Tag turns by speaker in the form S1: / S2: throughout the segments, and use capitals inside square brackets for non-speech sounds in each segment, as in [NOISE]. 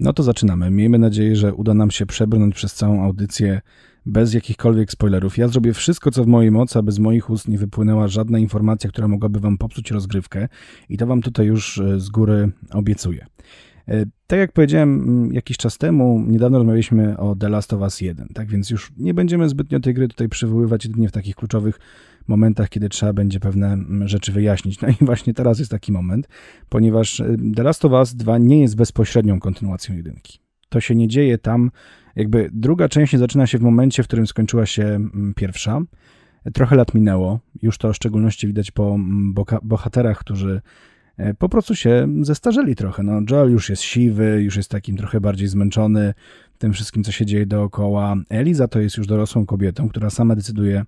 S1: No to zaczynamy. Miejmy nadzieję, że uda nam się przebrnąć przez całą audycję bez jakichkolwiek spoilerów. Ja zrobię wszystko, co w mojej mocy, aby z moich ust nie wypłynęła żadna informacja, która mogłaby wam popsuć rozgrywkę i to wam tutaj już e, z góry obiecuję. E, tak jak powiedziałem jakiś czas temu, niedawno rozmawialiśmy o The Last of Us 1, tak więc już nie będziemy zbytnio tej gry tutaj przywoływać jedynie w takich kluczowych momentach, kiedy trzeba będzie pewne rzeczy wyjaśnić. No i [LAUGHS] właśnie teraz jest taki moment, ponieważ y, The Last of Us 2 nie jest bezpośrednią kontynuacją jedynki. To się nie dzieje tam, jakby druga część nie zaczyna się w momencie, w którym skończyła się pierwsza. Trochę lat minęło, już to w szczególności widać po bohaterach, którzy e, po prostu się zestarzeli trochę. No, Joel już jest siwy, już jest takim trochę bardziej zmęczony tym wszystkim, co się dzieje dookoła. Eliza to jest już dorosłą kobietą, która sama decyduje,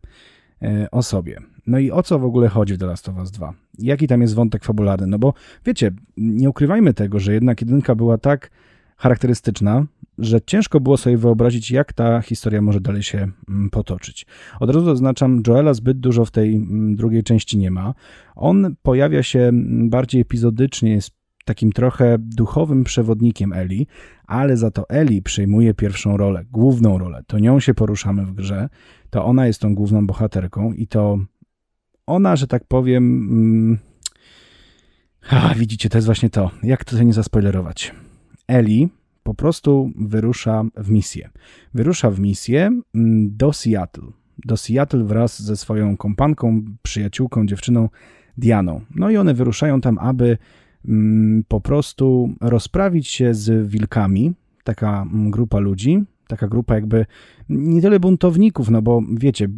S1: E, o sobie. No i o co w ogóle chodzi w The Last of Us 2? Jaki tam jest wątek fabularny? No bo wiecie, nie ukrywajmy tego, że jednak jedynka była tak charakterystyczna, że ciężko było sobie wyobrazić, jak ta historia może dalej się mm, potoczyć. Od razu zaznaczam, Joela zbyt dużo w tej mm, drugiej części nie ma. On pojawia się mm, bardziej epizodycznie, jest takim trochę duchowym przewodnikiem Eli, ale za to Eli przejmuje pierwszą rolę, główną rolę. To nią się poruszamy w grze, to ona jest tą główną bohaterką i to ona, że tak powiem. Mm, a, widzicie, to jest właśnie to. Jak tutaj nie zaspoilerować? Eli po prostu wyrusza w misję. Wyrusza w misję mm, do Seattle. Do Seattle wraz ze swoją kompanką, przyjaciółką, dziewczyną Dianą. No i one wyruszają tam, aby Mm, po prostu rozprawić się z wilkami, taka mm, grupa ludzi, taka grupa jakby nie tyle buntowników, no bo wiecie,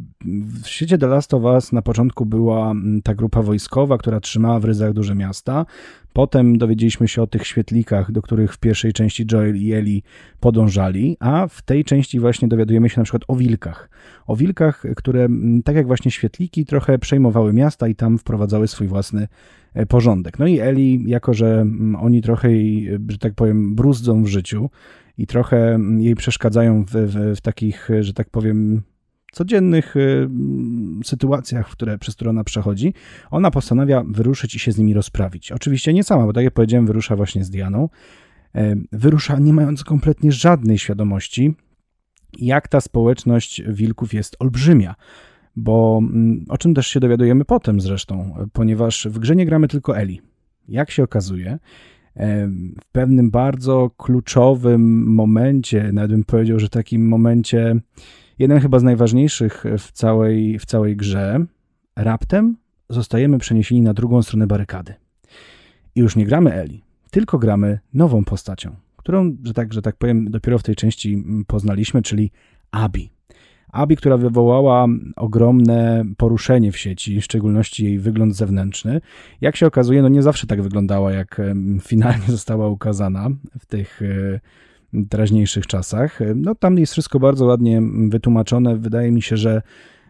S1: w świecie The Last of Us na początku była mm, ta grupa wojskowa, która trzymała w ryzach duże miasta. Potem dowiedzieliśmy się o tych świetlikach, do których w pierwszej części Joel i Ellie podążali, a w tej części właśnie dowiadujemy się na przykład o wilkach. O wilkach, które tak jak właśnie świetliki trochę przejmowały miasta i tam wprowadzały swój własny E, porządek. No i Eli, jako że mm, oni trochę jej, że tak powiem, bruzdzą w życiu i trochę mm, jej przeszkadzają w, w, w takich, że tak powiem, codziennych y, sytuacjach, które, przez które ona przechodzi, ona postanawia wyruszyć i się z nimi rozprawić. Oczywiście nie sama, bo tak jak powiedziałem, wyrusza właśnie z Dianą. E, wyrusza nie mając kompletnie żadnej świadomości, jak ta społeczność wilków jest olbrzymia bo mm, o czym też się dowiadujemy potem zresztą, ponieważ w grze nie gramy tylko Eli. Jak się okazuje, w pewnym bardzo kluczowym momencie, nawet bym powiedział, że takim momencie, jeden chyba z najważniejszych w całej, w całej grze, raptem zostajemy przeniesieni na drugą stronę barykady. I już nie gramy Eli, tylko gramy nową postacią, którą, że tak, że tak powiem, dopiero w tej części mm, poznaliśmy, czyli Abi. Abi, która wywołała ogromne poruszenie w sieci, w szczególności jej wygląd zewnętrzny. Jak się okazuje, no nie zawsze tak wyglądała, jak finalnie [LAUGHS] została ukazana w tych e, teraźniejszych czasach. No tam jest wszystko bardzo ładnie wytłumaczone. Wydaje mi się, że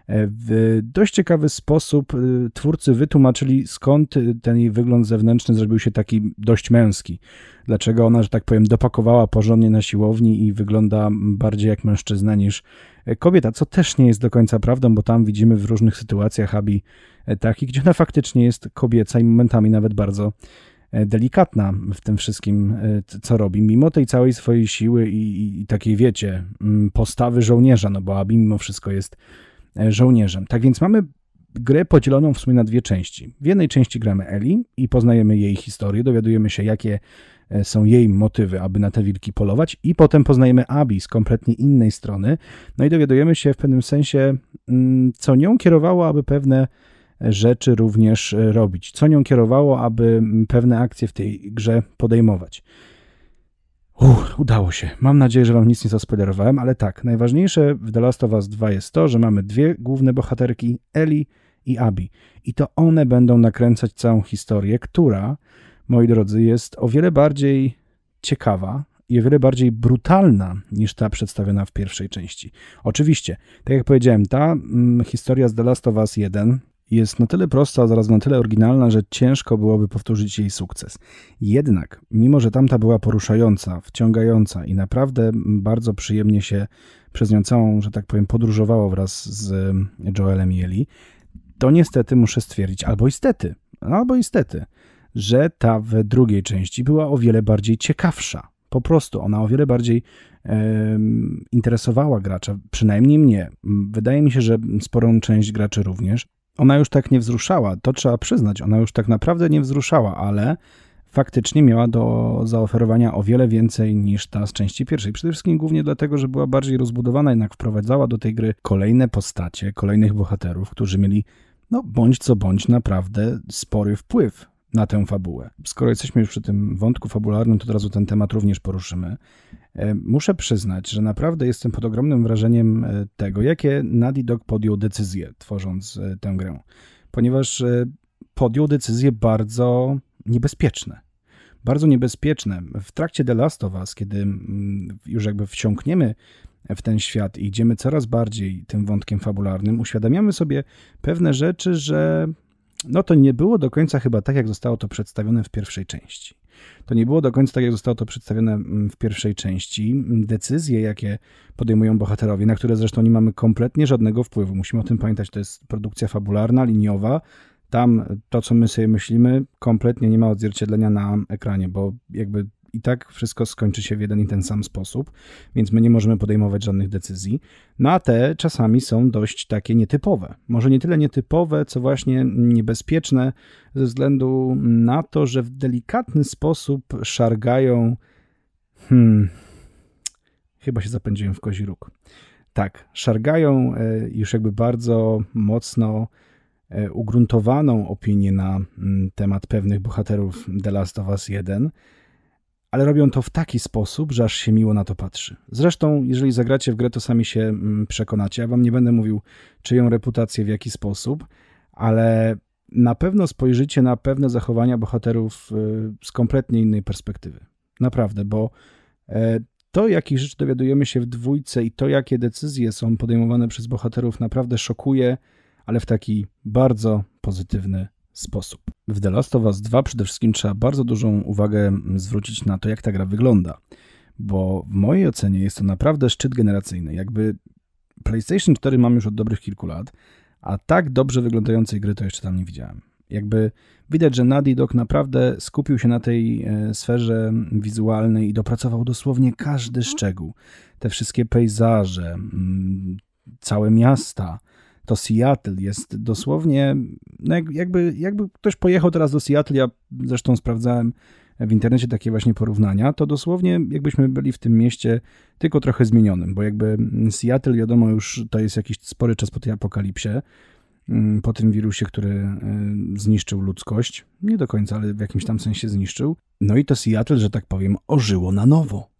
S1: E, w dość ciekawy sposób e, twórcy wytłumaczyli, skąd ten jej wygląd zewnętrzny zrobił się taki dość męski. Dlaczego ona, że tak powiem, dopakowała porządnie na siłowni i wygląda bardziej jak mężczyzna niż kobieta, co też nie jest do końca prawdą, bo tam widzimy w różnych sytuacjach Abi e, takich, gdzie ona faktycznie jest kobieca i momentami nawet bardzo delikatna w tym wszystkim, co robi, mimo tej całej swojej siły i, i takiej, wiecie, postawy żołnierza, no bo Abi mimo wszystko jest E, żołnierzem. Tak więc mamy grę podzieloną w sumie na dwie części. W jednej części gramy Eli i poznajemy jej historię, dowiadujemy się, jakie e, są jej motywy, aby na te wilki polować, i potem poznajemy Abi z kompletnie innej strony. No i dowiadujemy się w pewnym sensie, mm, co nią kierowało, aby pewne rzeczy również e, robić, co nią kierowało, aby mm, pewne akcje w tej grze podejmować. Udało się. Mam nadzieję, że wam nic nie zaspoilerowałem, ale tak, najważniejsze w The Last of Us 2 jest to, że mamy dwie główne bohaterki, Ellie i Abby. I to one będą nakręcać całą historię, która, moi drodzy, jest o wiele bardziej ciekawa i o wiele bardziej brutalna niż ta przedstawiona w pierwszej części. Oczywiście, tak jak powiedziałem, ta mm, historia z The Last of Us 1 jest na tyle prosta, a zaraz na tyle oryginalna, że ciężko byłoby powtórzyć jej sukces. Jednak, mimo że tamta była poruszająca, wciągająca i naprawdę bardzo przyjemnie się przez nią całą, że tak powiem, podróżowało wraz z Joelem i Eli, to niestety muszę stwierdzić, albo istety, albo istety, że ta w drugiej części była o wiele bardziej ciekawsza. Po prostu ona o wiele bardziej interesowała gracza, przynajmniej mnie. Wydaje mi się, że sporą część graczy również. Ona już tak nie wzruszała, to trzeba przyznać, ona już tak naprawdę nie wzruszała, ale faktycznie miała do zaoferowania o wiele więcej niż ta z części pierwszej. Przede wszystkim głównie dlatego, że była bardziej rozbudowana, jednak wprowadzała do tej gry kolejne postacie, kolejnych bohaterów, którzy mieli, no bądź co bądź, naprawdę spory wpływ na tę fabułę. Skoro jesteśmy już przy tym wątku fabularnym, to od razu ten temat również poruszymy. E, muszę przyznać, że naprawdę jestem pod ogromnym wrażeniem e, tego, jakie Naughty Dog podjął decyzję, tworząc e, tę grę. Ponieważ podjął decyzje bardzo niebezpieczne. Bardzo niebezpieczne. W trakcie The Last of Us, kiedy mm, już jakby wsiąkniemy w ten świat i idziemy coraz bardziej tym wątkiem fabularnym, uświadamiamy sobie pewne rzeczy, że no to nie było do końca chyba tak, jak zostało to przedstawione w pierwszej części. To nie było do końca tak, jak zostało to przedstawione mm, w pierwszej części. Decyzje, jakie podejmują bohaterowie, na które zresztą nie mamy kompletnie żadnego wpływu. Musimy o tym pamiętać, to jest produkcja fabularna, liniowa. Tam to, co my sobie myślimy, kompletnie nie ma odzwierciedlenia na ekranie, bo jakby i tak wszystko skończy się w jeden i ten sam sposób, więc my nie możemy podejmować żadnych decyzji. No a te czasami są dość takie nietypowe. Może nie tyle nietypowe, co właśnie niebezpieczne ze względu na to, że w delikatny sposób szargają. Hmm. Chyba się zapędziłem w kozi róg. Tak, szargają e, już jakby bardzo mocno e, ugruntowaną opinię na mm, temat pewnych bohaterów The Last of Us 1 ale robią to w taki sposób, że aż się miło na to patrzy. Zresztą, jeżeli zagracie w grę, to sami się mm, przekonacie. Ja wam nie będę mówił, czyją reputację, w jaki sposób, ale na pewno spojrzycie na pewne zachowania bohaterów y, z kompletnie innej perspektywy. Naprawdę, bo e, to, jakich rzeczy dowiadujemy się w dwójce i to, jakie decyzje są podejmowane przez bohaterów, naprawdę szokuje, ale w taki bardzo pozytywny sposób. W The Last of Us 2 przede wszystkim trzeba bardzo dużą uwagę zwrócić na to, jak ta gra wygląda, bo w mojej ocenie jest to naprawdę szczyt generacyjny. Jakby PlayStation 4 mam już od dobrych kilku lat, a tak dobrze wyglądającej gry to jeszcze tam nie widziałem. Jakby widać, że Naughty Dog naprawdę skupił się na tej e, sferze wizualnej i dopracował dosłownie każdy szczegół. Te wszystkie pejzaże, mm, całe miasta, to Seattle jest dosłownie, no jakby, jakby ktoś pojechał teraz do Seattle, ja zresztą sprawdzałem w internecie takie właśnie porównania, to dosłownie jakbyśmy byli w tym mieście tylko trochę zmienionym, bo jakby Seattle wiadomo już to jest jakiś spory czas po tej apokalipsie, mm, po tym wirusie, który y, zniszczył ludzkość. Nie do końca, ale w jakimś tam sensie zniszczył. No i to Seattle, że tak powiem, ożyło na nowo.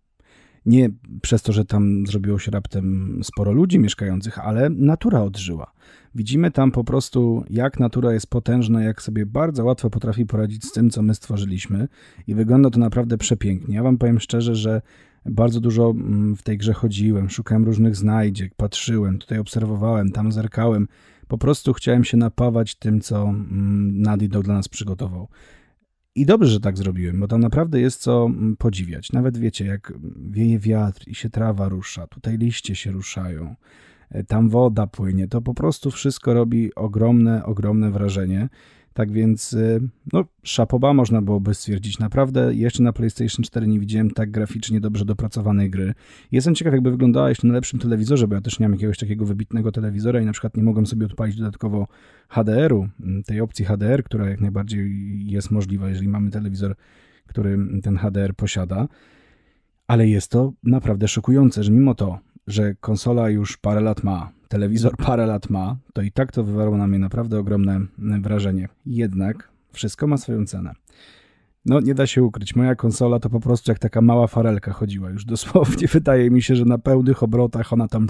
S1: Nie przez to, że tam zrobiło się raptem sporo ludzi mieszkających, ale natura odżyła. Widzimy tam po prostu, jak natura jest potężna, jak sobie bardzo łatwo potrafi poradzić z tym, co my stworzyliśmy, i wygląda to naprawdę przepięknie. Ja Wam powiem szczerze, że bardzo dużo mm, w tej grze chodziłem, szukałem różnych znajdziek, patrzyłem, tutaj obserwowałem, tam zerkałem. Po prostu chciałem się napawać tym, co mm, Nadi dla nas przygotował. I dobrze, że tak zrobiłem, bo tam naprawdę jest co mm, podziwiać. Nawet wiecie, jak wieje wiatr i się trawa rusza, tutaj liście się ruszają, e, tam woda płynie, to po prostu wszystko robi ogromne, ogromne wrażenie. Tak więc, y, no, szapoba można byłoby stwierdzić. Naprawdę jeszcze na PlayStation 4 nie widziałem tak graficznie dobrze dopracowanej gry. Jestem ciekaw, jakby wyglądała jeszcze na lepszym telewizorze, bo ja też nie mam jakiegoś takiego wybitnego telewizora i na przykład nie mogłem sobie odpalić dodatkowo HDR-u, mm, tej opcji HDR, która jak najbardziej jest możliwa, jeżeli mamy telewizor, który ten HDR posiada. Ale jest to naprawdę szokujące, że mimo to, że konsola już parę lat ma, telewizor parę lat ma, to i tak to wywarło na mnie naprawdę ogromne wrażenie. Jednak wszystko ma swoją cenę. No, nie da się ukryć. Moja konsola to po prostu jak taka mała farelka chodziła. Już dosłownie wydaje mi się, że na pełnych obrotach ona tam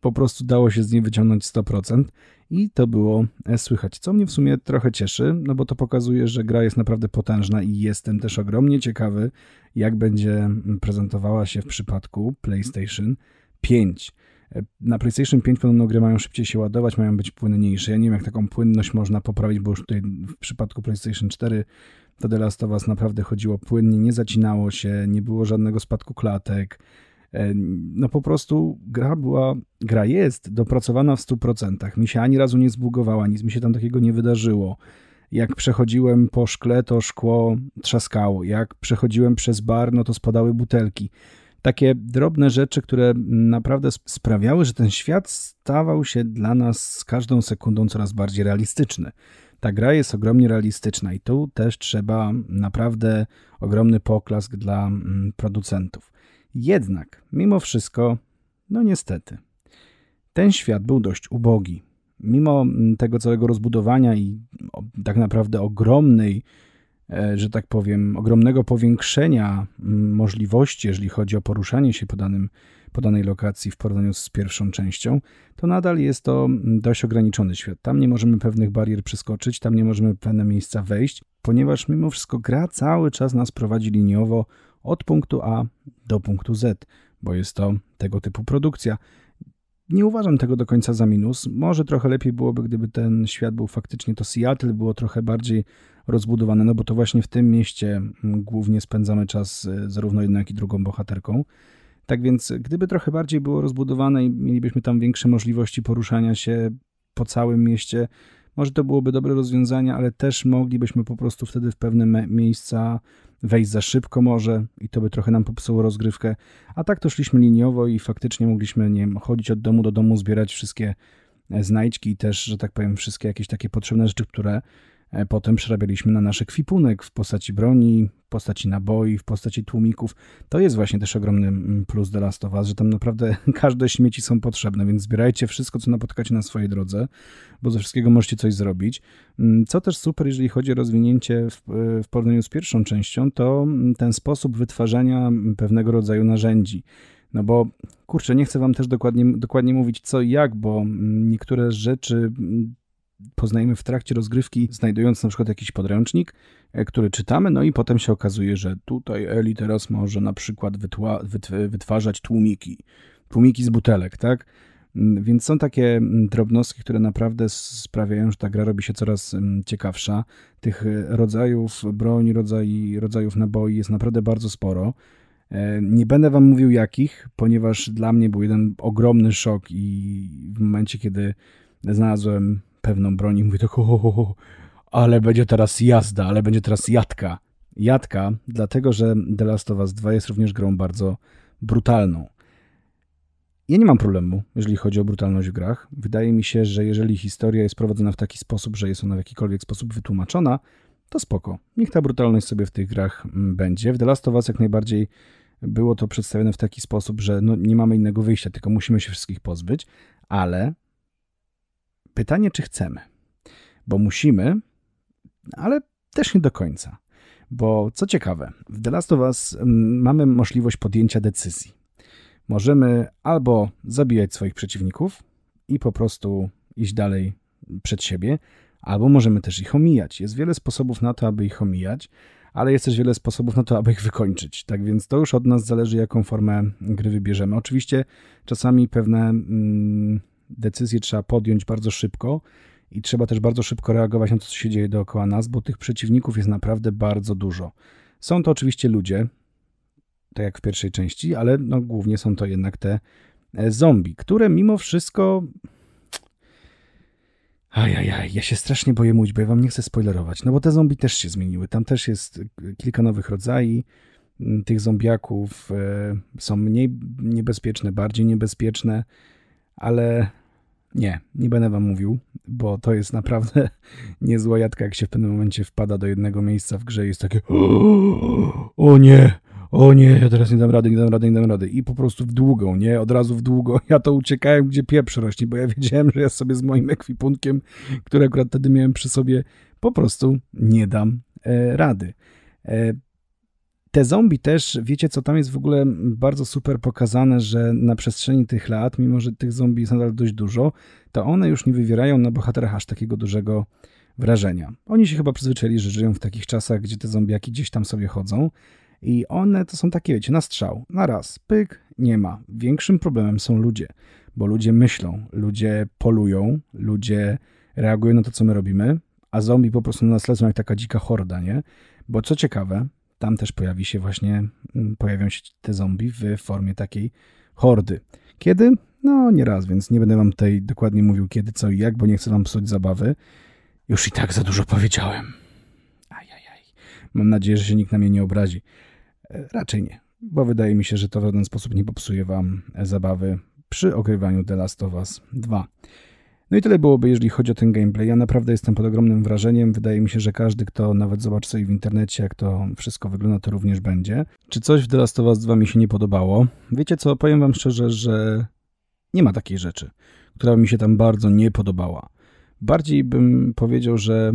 S1: po prostu dało się z niej wyciągnąć 100% i to było e, słychać, co mnie w sumie trochę cieszy, no bo to pokazuje, że gra jest naprawdę potężna i jestem też ogromnie ciekawy, jak będzie prezentowała się w przypadku PlayStation 5. E, na PlayStation 5 podobno gry mają szybciej się ładować, mają być płynniejsze. Ja nie wiem, jak taką płynność można poprawić, bo już tutaj w przypadku PlayStation 4 to The Last of Us naprawdę chodziło płynnie, nie zacinało się, nie było żadnego spadku klatek. E, no po prostu gra była, gra jest dopracowana w 100%. Mi się ani razu nie zbugowała, nic mi się tam takiego nie wydarzyło. Jak przechodziłem po szkle, to szkło trzaskało. Jak przechodziłem przez bar, no to spadały butelki. Takie drobne rzeczy, które naprawdę sprawiały, że ten świat stawał się dla nas z każdą sekundą coraz bardziej realistyczny. Ta gra jest ogromnie realistyczna i tu też trzeba naprawdę ogromny poklask dla mm, producentów. Jednak, mimo wszystko, no niestety, ten świat był dość ubogi. Mimo mm, tego całego rozbudowania i tak naprawdę ogromnej, e, że tak powiem, ogromnego powiększenia mm, możliwości, jeżeli chodzi o poruszanie się po, danym, po danej lokacji w porównaniu z pierwszą częścią, to nadal jest to mm, dość ograniczony świat. Tam nie możemy pewnych barier przeskoczyć, tam nie możemy pewne miejsca wejść, ponieważ mimo wszystko gra cały czas nas prowadzi liniowo od punktu A do punktu Z, bo jest to tego typu produkcja. Nie uważam tego do końca za minus. Może trochę lepiej byłoby, gdyby ten świat był faktycznie to Seattle, było trochę bardziej rozbudowane, no bo to właśnie w tym mieście mm, głównie spędzamy czas e, zarówno jedną, jak i drugą bohaterką. Tak więc, gdyby trochę bardziej było rozbudowane i mielibyśmy tam większe możliwości poruszania się po całym mieście, może to byłoby dobre rozwiązanie, ale też moglibyśmy po prostu wtedy w pewne miejsca wejść za szybko może i to by trochę nam popsuło rozgrywkę. A tak to szliśmy liniowo i faktycznie mogliśmy, nie wiem, chodzić od domu do domu, zbierać wszystkie e, znajdźki i też, że tak powiem, wszystkie jakieś takie potrzebne rzeczy, które potem przerabialiśmy na nasz ekwipunek w postaci broni, w postaci naboi, w postaci tłumików. To jest właśnie też ogromny mm, plus The Last of Us, że tam naprawdę [LAUGHS] każde śmieci są potrzebne, więc zbierajcie wszystko, co napotkacie na swojej drodze, bo ze wszystkiego możecie coś zrobić. Mm, co też super, jeżeli chodzi o rozwinięcie w, e, w porównaniu z pierwszą częścią, to mm, ten sposób wytwarzania pewnego rodzaju narzędzi. No bo kurczę, nie chcę wam też dokładnie, dokładnie mówić co i jak, bo niektóre rzeczy poznajemy w trakcie rozgrywki, znajdując na przykład jakiś podręcznik, e, który czytamy, no i potem się okazuje, że tutaj Eli teraz może na przykład wytła, wytwarzać tłumiki, tłumiki z butelek, tak? Mm, więc są takie mm, drobnostki, które naprawdę sprawiają, że ta gra robi się coraz mm, ciekawsza. Tych e, rodzajów broni, rodzaj, rodzajów naboi jest naprawdę bardzo sporo. E, nie będę wam mówił jakich, ponieważ dla mnie był jeden ogromny szok i w momencie, kiedy znalazłem pewną broń i mówię tak, o, ale będzie teraz jazda, ale będzie teraz jadka. Jadka, dlatego że The Last of Us 2 jest również grą bardzo brutalną. Ja nie mam problemu, jeżeli chodzi o brutalność w grach. Wydaje mi się, że jeżeli historia jest prowadzona w taki sposób, że jest ona w jakikolwiek sposób wytłumaczona, to spoko. Niech ta brutalność sobie w tych grach mm, będzie. W The Last of Us jak najbardziej było to przedstawione w taki sposób, że no, nie mamy innego wyjścia, tylko musimy się wszystkich pozbyć, ale Pytanie, czy chcemy? Bo musimy, ale też nie do końca. Bo co ciekawe, w The Last of Us mm, mamy możliwość podjęcia decyzji. Możemy albo zabijać swoich przeciwników i po prostu iść dalej przed siebie, albo możemy też ich omijać. Jest wiele sposobów na to, aby ich omijać, ale jest też wiele sposobów na to, aby ich wykończyć. Tak więc to już od nas zależy, jaką formę gry wybierzemy. Oczywiście czasami pewne mm, decyzje trzeba podjąć bardzo szybko i trzeba też bardzo szybko reagować na to, co się dzieje dookoła nas, bo tych przeciwników jest naprawdę bardzo dużo. Są to oczywiście ludzie, tak jak w pierwszej części, ale no, głównie są to jednak te e, zombie, które mimo wszystko. Ajajaj, ja się strasznie boję mówić, bo ja wam nie chcę spoilerować. No bo te zombie też się zmieniły. Tam też jest kilka nowych rodzajów tych zombiaków. E, są mniej niebezpieczne, bardziej niebezpieczne, ale nie, nie będę wam mówił, bo to jest naprawdę [LAUGHS] niezła jadka, jak się w pewnym momencie wpada do jednego miejsca w grze i jest takie [GASPS] o nie, o nie, ja teraz nie dam rady, nie dam rady, nie dam rady. I po prostu w długą, nie? Od razu w długą. [LAUGHS] Ja to uciekałem, gdzie pieprz rośnie, bo ja wiedziałem, że ja sobie z moim ekwipunkiem, który akurat wtedy miałem przy sobie, po prostu nie dam e, rady. E, te zombie też, wiecie co, tam jest w ogóle bardzo super pokazane, że na przestrzeni tych lat, mimo że tych zombie jest nadal dość dużo, to one już nie wywierają na bohaterach aż takiego dużego wrażenia. Oni się chyba przyzwyczaili, że żyją w takich czasach, gdzie te zombiaki gdzieś tam sobie chodzą i one to są takie, wiecie, na strzał, na raz, pyk, nie ma. Większym problemem są ludzie, bo ludzie myślą, ludzie polują, ludzie reagują na to, co my robimy, a zombie po prostu na nas lecą jak taka dzika horda, nie? Bo co ciekawe, tam też pojawi się właśnie, mm, pojawią się te zombie w formie takiej hordy. Kiedy? No nie raz, więc nie będę wam tutaj dokładnie mówił kiedy, co i jak, bo nie chcę wam psuć zabawy. Już i tak za dużo powiedziałem. Ajajaj. Mam nadzieję, że się nikt na mnie nie obrazi. E, raczej nie, bo wydaje mi się, że to w żaden sposób nie popsuje wam zabawy przy ogrywaniu The Last of Us 2. No i tyle byłoby, jeżeli chodzi o ten gameplay. Ja naprawdę jestem pod ogromnym wrażeniem. Wydaje mi się, że każdy, kto nawet zobaczy sobie w internecie, jak to wszystko wygląda, to również będzie. Czy coś w The Last of Us 2 mi się nie podobało? Wiecie co, powiem wam szczerze, że nie ma takiej rzeczy, która mi się tam bardzo nie podobała. Bardziej bym powiedział, że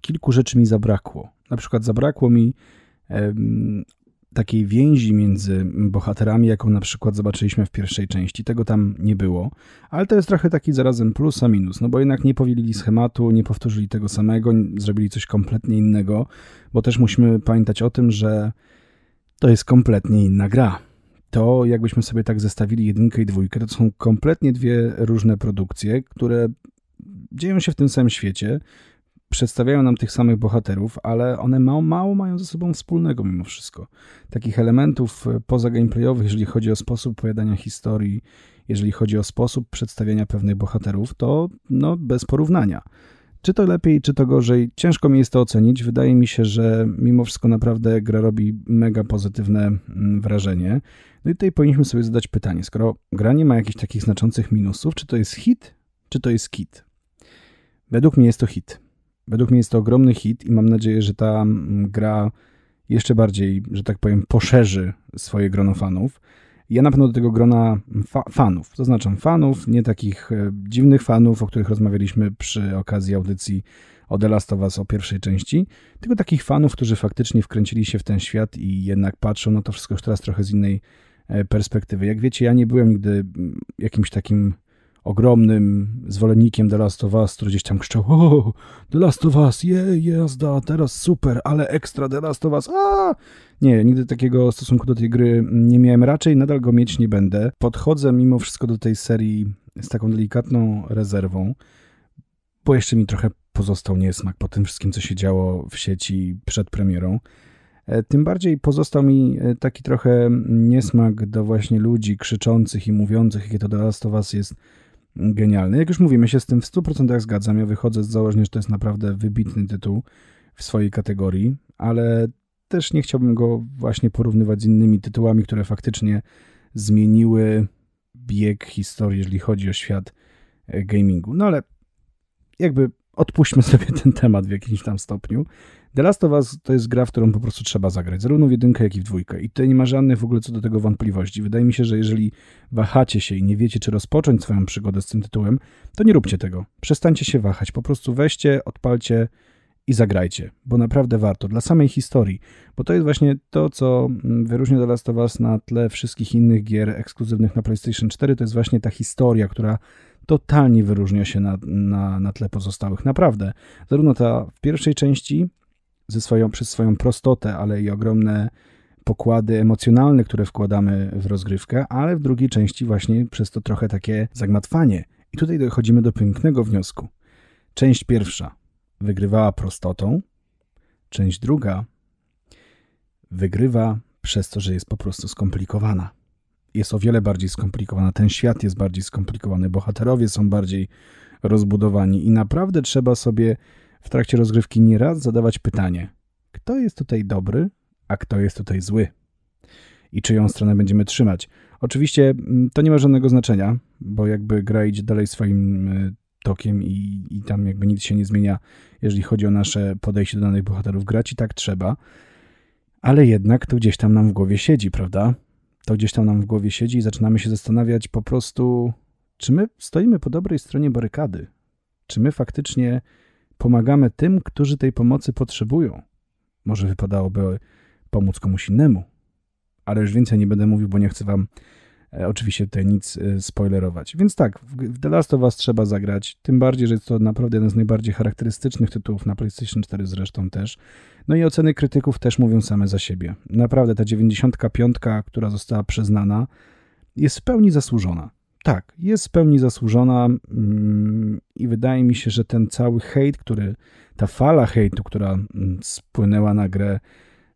S1: kilku rzeczy mi zabrakło. Na przykład zabrakło mi takiej więzi między bohaterami, jaką na przykład zobaczyliśmy w pierwszej części. Tego tam nie było, ale to jest trochę taki zarazem plus a minus, no bo jednak nie powielili schematu, nie powtórzyli tego samego, zrobili coś kompletnie innego, bo też musimy pamiętać o tym, że to jest kompletnie inna gra. To jakbyśmy sobie tak zestawili jedynkę i dwójkę, to są kompletnie dwie różne produkcje, które dzieją się w tym samym świecie, przedstawiają nam tych samych bohaterów, ale one mało, mało mają ze sobą wspólnego mimo wszystko. Takich elementów e, poza gameplayowych, jeżeli chodzi o sposób opowiadania historii, jeżeli chodzi o sposób przedstawiania pewnych bohaterów, to no, bez porównania. Czy to lepiej, czy to gorzej, ciężko mi jest to ocenić. Wydaje mi się, że mimo wszystko naprawdę gra robi mega pozytywne mm, wrażenie. No i tutaj powinniśmy sobie zadać pytanie, skoro gra nie ma jakichś takich znaczących minusów, czy to jest hit, czy to jest kit? Według mnie jest to hit. Według mnie jest to ogromny hit i mam nadzieję, że ta mm, gra jeszcze bardziej, że tak powiem, poszerzy swoje grono fanów. Ja na pewno do tego grona fa fanów, zaznaczam fanów, nie takich e, dziwnych fanów, o których rozmawialiśmy przy okazji audycji o The Last of Us o pierwszej części, tylko takich fanów, którzy faktycznie wkręcili się w ten świat i jednak patrzą na to wszystko już teraz trochę z innej e, perspektywy. Jak wiecie, ja nie byłem nigdy mm, jakimś takim ogromnym zwolennikiem The Last of Us, który gdzieś tam krzyczał o, The Last of Us, je, jazda, teraz super, ale ekstra The Last of Us, a! Nie, nigdy takiego stosunku do tej gry nie miałem, raczej nadal go mieć nie będę. Podchodzę mimo wszystko do tej serii z taką delikatną rezerwą, bo jeszcze mi trochę pozostał niesmak po tym wszystkim, co się działo w sieci przed premierą. E, tym bardziej pozostał mi e, taki trochę niesmak do właśnie ludzi krzyczących i mówiących, jakie to The Last of Us jest genialny. Jak już mówimy, się z tym w 100% zgadzam. Ja wychodzę z założenia, że to jest naprawdę wybitny tytuł w swojej kategorii, ale też nie chciałbym go właśnie porównywać z innymi tytułami, które faktycznie zmieniły bieg historii, jeżeli chodzi o świat e, gamingu. No ale jakby odpuśćmy [LAUGHS] sobie ten temat w jakimś tam stopniu. The Last of Us to jest gra, w którą po prostu trzeba zagrać, zarówno w jedynkę, jak i w dwójkę. I tutaj nie ma żadnych w ogóle co do tego wątpliwości. Wydaje mi się, że jeżeli wahacie się i nie wiecie, czy rozpocząć swoją przygodę z tym tytułem, to nie róbcie tego. Przestańcie się wahać. Po prostu weźcie, odpalcie i zagrajcie, bo naprawdę warto. Dla samej historii, bo to jest właśnie to, co mm, wyróżnia The Last of Us na tle wszystkich innych gier ekskluzywnych na PlayStation 4, to jest właśnie ta historia, która totalnie wyróżnia się na, na, na tle pozostałych. Naprawdę. Zarówno ta w pierwszej części, ze swoją, przez swoją prostotę, ale i ogromne pokłady emocjonalne, które wkładamy w rozgrywkę, ale w drugiej części właśnie przez to trochę takie zagmatwanie. I tutaj dochodzimy do pięknego wniosku. Część pierwsza wygrywała prostotą, część druga wygrywa przez to, że jest po prostu skomplikowana. Jest o wiele bardziej skomplikowana, ten świat jest bardziej skomplikowany, bohaterowie są bardziej rozbudowani i naprawdę trzeba sobie w trakcie rozgrywki nieraz zadawać pytanie, kto jest tutaj dobry, a kto jest tutaj zły i czyją stronę będziemy trzymać. Oczywiście mm, to nie ma żadnego znaczenia, bo jakby gra idzie dalej swoim y, tokiem i, i tam jakby nic się nie zmienia, jeżeli chodzi o nasze podejście do danych bohaterów. Grać i tak trzeba, ale jednak to gdzieś tam nam w głowie siedzi, prawda? To gdzieś tam nam w głowie siedzi i zaczynamy się zastanawiać po prostu, czy my stoimy po dobrej stronie barykady? Czy my faktycznie pomagamy tym, którzy tej pomocy potrzebują. Może wypadałoby pomóc komuś innemu, ale już więcej nie będę mówił, bo nie chcę wam e, oczywiście tutaj nic e, spoilerować. Więc tak, w The Last of Us trzeba zagrać, tym bardziej, że jest to naprawdę jeden z najbardziej charakterystycznych tytułów na PlayStation 4 zresztą też. No i oceny krytyków też mówią same za siebie. Naprawdę ta 95, która została przyznana, jest w pełni zasłużona tak, jest w pełni zasłużona mm, i wydaje mi się, że ten cały hejt, który, ta fala hejtu, która mm, spłynęła na grę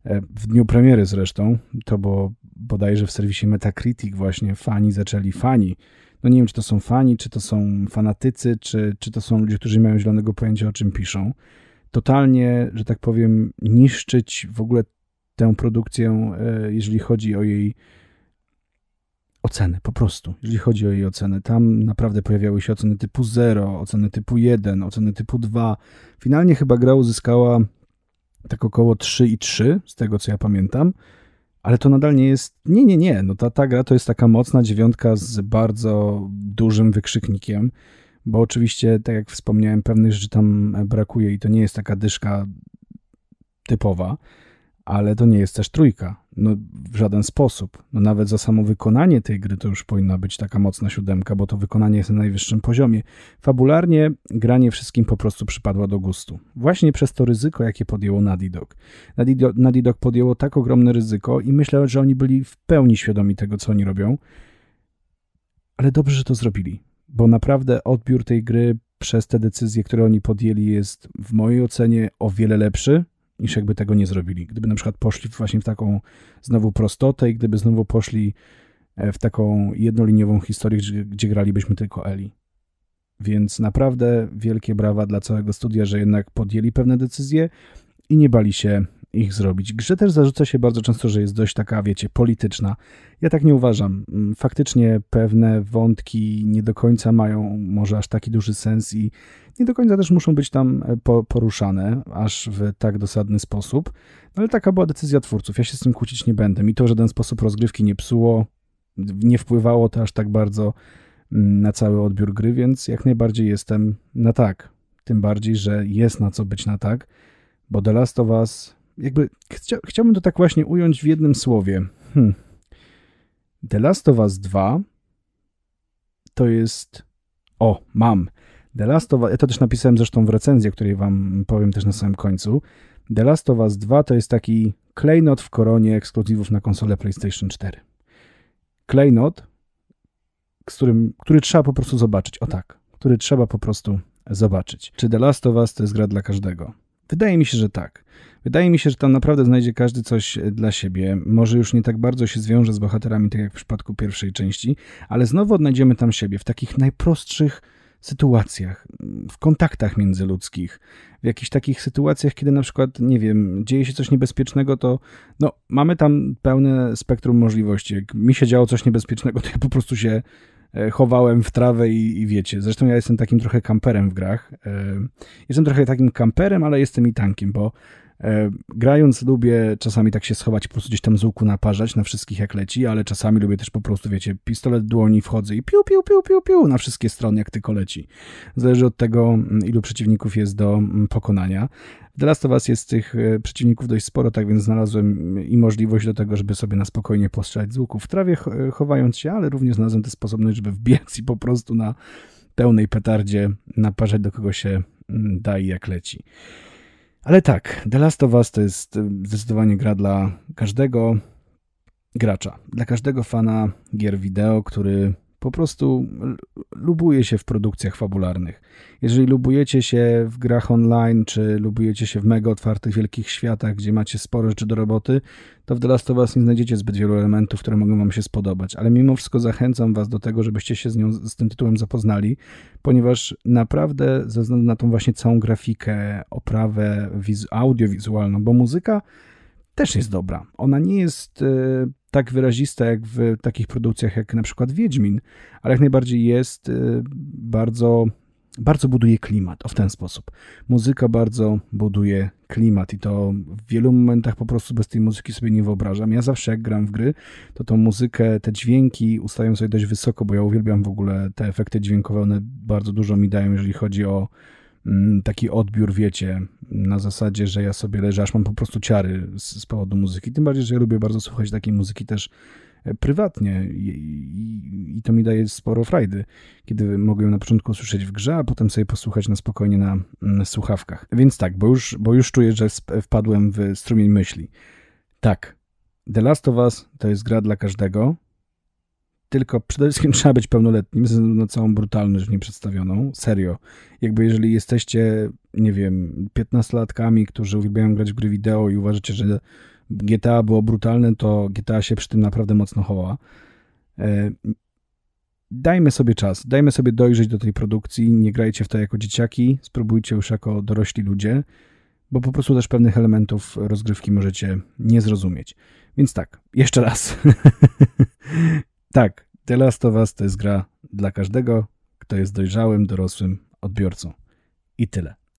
S1: e, w dniu premiery zresztą, to bo bodajże w serwisie Metacritic właśnie fani zaczęli, fani, no nie wiem, czy to są fani, czy to są fanatycy, czy, czy to są ludzie, którzy mają zielonego pojęcia, o czym piszą. Totalnie, że tak powiem, niszczyć w ogóle tę produkcję, e, jeżeli chodzi o jej ocenę, po prostu, jeżeli chodzi o jej ocenę. Tam naprawdę pojawiały się oceny typu 0, oceny typu 1, oceny typu 2. Finalnie chyba gra uzyskała tak około 3 i 3, z tego co ja pamiętam, ale to nadal nie jest, nie, nie, nie, no ta, ta gra to jest taka mocna dziewiątka z bardzo dużym wykrzyknikiem, bo oczywiście, tak jak wspomniałem, pewnych rzeczy tam brakuje i to nie jest taka dyszka typowa, ale to nie jest też trójka. No, w żaden sposób. No, nawet za samo wykonanie tej gry to już powinna być taka mocna siódemka, bo to wykonanie jest na najwyższym poziomie. Fabularnie granie wszystkim po prostu przypadła do gustu. Właśnie przez to ryzyko, jakie podjęło Naughty Dog. Naughty Dog podjęło tak ogromne ryzyko i myślę, że oni byli w pełni świadomi tego, co oni robią. Ale dobrze, że to zrobili, bo naprawdę odbiór tej gry przez te decyzje, które oni podjęli, jest w mojej ocenie o wiele lepszy niż jakby tego nie zrobili. Gdyby na przykład poszli właśnie w taką znowu prostotę i gdyby znowu poszli e, w taką jednoliniową historię, gdzie, gdzie gralibyśmy tylko Eli. Więc naprawdę wielkie brawa dla całego studia, że jednak podjęli pewne decyzje i nie bali się ich zrobić. Grze też zarzuca się bardzo często, że jest dość taka, wiecie, polityczna. Ja tak nie uważam. Mm, faktycznie pewne wątki nie do końca mają może aż taki duży sens i nie do końca też muszą być tam e, poruszane, aż w tak dosadny sposób. No ale taka była decyzja twórców. Ja się z tym kłócić nie będę. Mi to w żaden sposób rozgrywki nie psuło, nie wpływało to aż tak bardzo mm, na cały odbiór gry, więc jak najbardziej jestem na tak. Tym bardziej, że jest na co być na tak, bo The Last of Us jakby chcia, chciałbym to tak właśnie ująć w jednym słowie. Hmm. The Last of Us 2 to jest. O, mam. The Last of Us. Ja to też napisałem zresztą w recenzji, o której Wam powiem też na samym końcu. The Last of Us 2 to jest taki klejnot w koronie ekskluzywów na konsolę PlayStation 4. Klejnot, z którym, który trzeba po prostu zobaczyć. O tak, który trzeba po prostu zobaczyć. Czy The Last of Us to jest gra dla każdego? Wydaje mi się, że tak. Wydaje mi się, że tam naprawdę znajdzie każdy coś e, dla siebie. Może już nie tak bardzo się zwiąże z bohaterami, tak jak w przypadku pierwszej części, ale znowu odnajdziemy tam siebie w takich najprostszych sytuacjach, w kontaktach międzyludzkich, w jakichś takich sytuacjach, kiedy na przykład, nie wiem, dzieje się coś niebezpiecznego, to no, mamy tam pełne spektrum możliwości. Jak mi się działo coś niebezpiecznego, to ja po prostu się chowałem w trawę i, i, wiecie. Zresztą ja jestem takim trochę kamperem w grach. E, jestem trochę takim kamperem, ale jestem i tankiem, bo e, grając lubię czasami tak się schować, po prostu gdzieś tam z łuku naparzać na wszystkich jak leci, ale czasami lubię też po prostu, wiecie, pistolet dłoni wchodzę i piu, piu, piu, piu, piu na wszystkie strony, jak tylko leci. Zależy od tego, ilu przeciwników jest do pokonania. The Last of jest tych e, przeciwników dość sporo, tak więc znalazłem i możliwość do tego, żeby sobie na spokojnie postrzelać z łuku w trawie, e, chowając się, ale również znalazłem tę sposobność, żeby wbiec i po prostu na pełnej petardzie naparzać do kogo się da i jak leci. Ale tak, The Last of Us to jest e, zdecydowanie gra dla każdego gracza, dla każdego fana gier wideo, który po prostu lubuje się w produkcjach fabularnych. Jeżeli lubujecie się w grach online, czy lubujecie się w mega otwartych, wielkich światach, gdzie macie sporo rzeczy do roboty, to w The Last of Us nie znajdziecie zbyt wielu elementów, które mogą wam się spodobać. Ale mimo wszystko zachęcam was do tego, żebyście się z, nią, z tym tytułem zapoznali, ponieważ naprawdę ze względu na tą właśnie całą grafikę, oprawę audiowizualną, bo muzyka też jest dobra. Ona nie jest e, tak wyrazista jak w takich produkcjach jak na przykład Wiedźmin, ale jak najbardziej jest e, bardzo, bardzo buduje klimat, o w ten sposób. Muzyka bardzo buduje klimat i to w wielu momentach po prostu bez tej muzyki sobie nie wyobrażam. Ja zawsze jak gram w gry, to tą muzykę, te dźwięki ustawiam sobie dość wysoko, bo ja uwielbiam w ogóle te efekty dźwiękowe, one bardzo dużo mi dają, jeżeli chodzi o taki odbiór, wiecie, na zasadzie, że ja sobie leżę, aż mam po prostu ciary z, z powodu muzyki. Tym bardziej, że ja lubię bardzo słuchać takiej muzyki też e, prywatnie i, i, i, to mi daje sporo frajdy, kiedy mogę ją na początku słyszeć w grze, a potem sobie posłuchać na spokojnie na, na słuchawkach. Więc tak, bo już, bo już czuję, że wpadłem w strumień myśli. Tak, The Last of Us to jest gra dla każdego, tylko przede wszystkim [LAUGHS] trzeba być pełnoletnim, ze względu na całą brutalność w niej przedstawioną. Serio. Jakby jeżeli jesteście, nie wiem, 15-latkami, którzy uwielbiają grać w gry wideo i uważacie, że GTA było brutalne, to GTA się przy tym naprawdę mocno chowa. E, dajmy sobie czas, dajmy sobie dojrzeć do tej produkcji, nie grajcie w to jako dzieciaki, spróbujcie już jako dorośli ludzie, bo po prostu też pewnych elementów rozgrywki możecie nie zrozumieć. Więc tak, jeszcze raz. [LAUGHS] tak, The Last of Us to jest gra dla każdego, kto jest dojrzałym, dorosłym odbiorcą. I tyle.